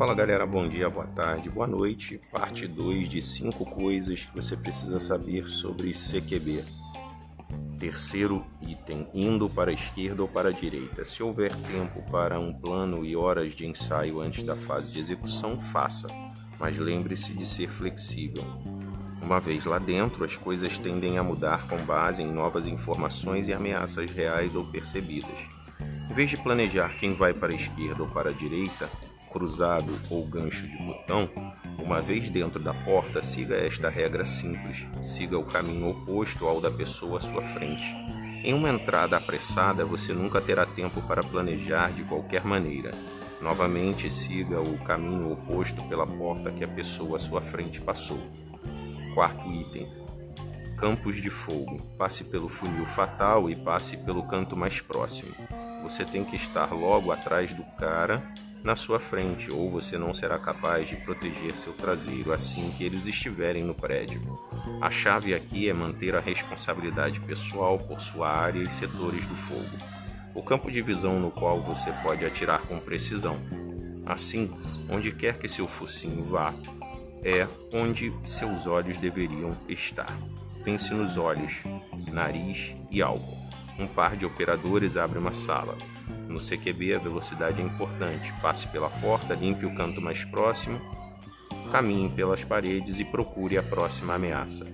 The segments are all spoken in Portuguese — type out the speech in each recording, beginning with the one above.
Fala galera, bom dia, boa tarde, boa noite. Parte 2 de 5 coisas que você precisa saber sobre CQB. Terceiro item: indo para a esquerda ou para a direita. Se houver tempo para um plano e horas de ensaio antes da fase de execução, faça, mas lembre-se de ser flexível. Uma vez lá dentro, as coisas tendem a mudar com base em novas informações e ameaças reais ou percebidas. Em vez de planejar quem vai para a esquerda ou para a direita, cruzado ou gancho de botão, uma vez dentro da porta, siga esta regra simples: siga o caminho oposto ao da pessoa à sua frente. Em uma entrada apressada, você nunca terá tempo para planejar de qualquer maneira. Novamente, siga o caminho oposto pela porta que a pessoa à sua frente passou. Quarto item: Campos de fogo. Passe pelo funil fatal e passe pelo canto mais próximo. Você tem que estar logo atrás do cara na sua frente, ou você não será capaz de proteger seu traseiro assim que eles estiverem no prédio. A chave aqui é manter a responsabilidade pessoal por sua área e setores do fogo. O campo de visão no qual você pode atirar com precisão. Assim, onde quer que seu focinho vá, é onde seus olhos deveriam estar. Pense nos olhos, nariz e alvo. Um par de operadores abre uma sala. No CQB, a velocidade é importante. Passe pela porta, limpe o canto mais próximo, caminhe pelas paredes e procure a próxima ameaça.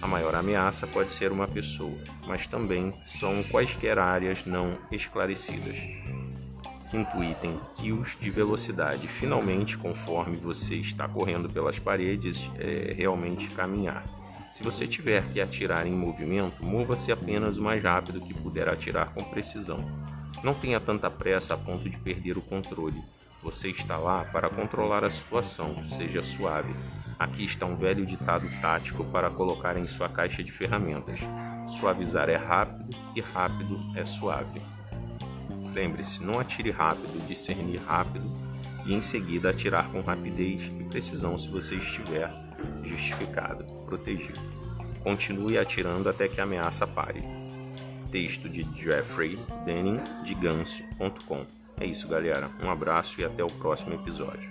A maior ameaça pode ser uma pessoa, mas também são quaisquer áreas não esclarecidas. Quinto item: kills de velocidade. Finalmente, conforme você está correndo pelas paredes, é realmente caminhar. Se você tiver que atirar em movimento, mova-se apenas o mais rápido que puder atirar com precisão. Não tenha tanta pressa a ponto de perder o controle. Você está lá para controlar a situação, seja suave. Aqui está um velho ditado tático para colocar em sua caixa de ferramentas. Suavizar é rápido e rápido é suave. Lembre-se, não atire rápido, discernir rápido e em seguida atirar com rapidez e precisão se você estiver justificado, protegido. Continue atirando até que a ameaça pare texto de Jeffrey Denning de Ganso.com. É isso, galera. Um abraço e até o próximo episódio.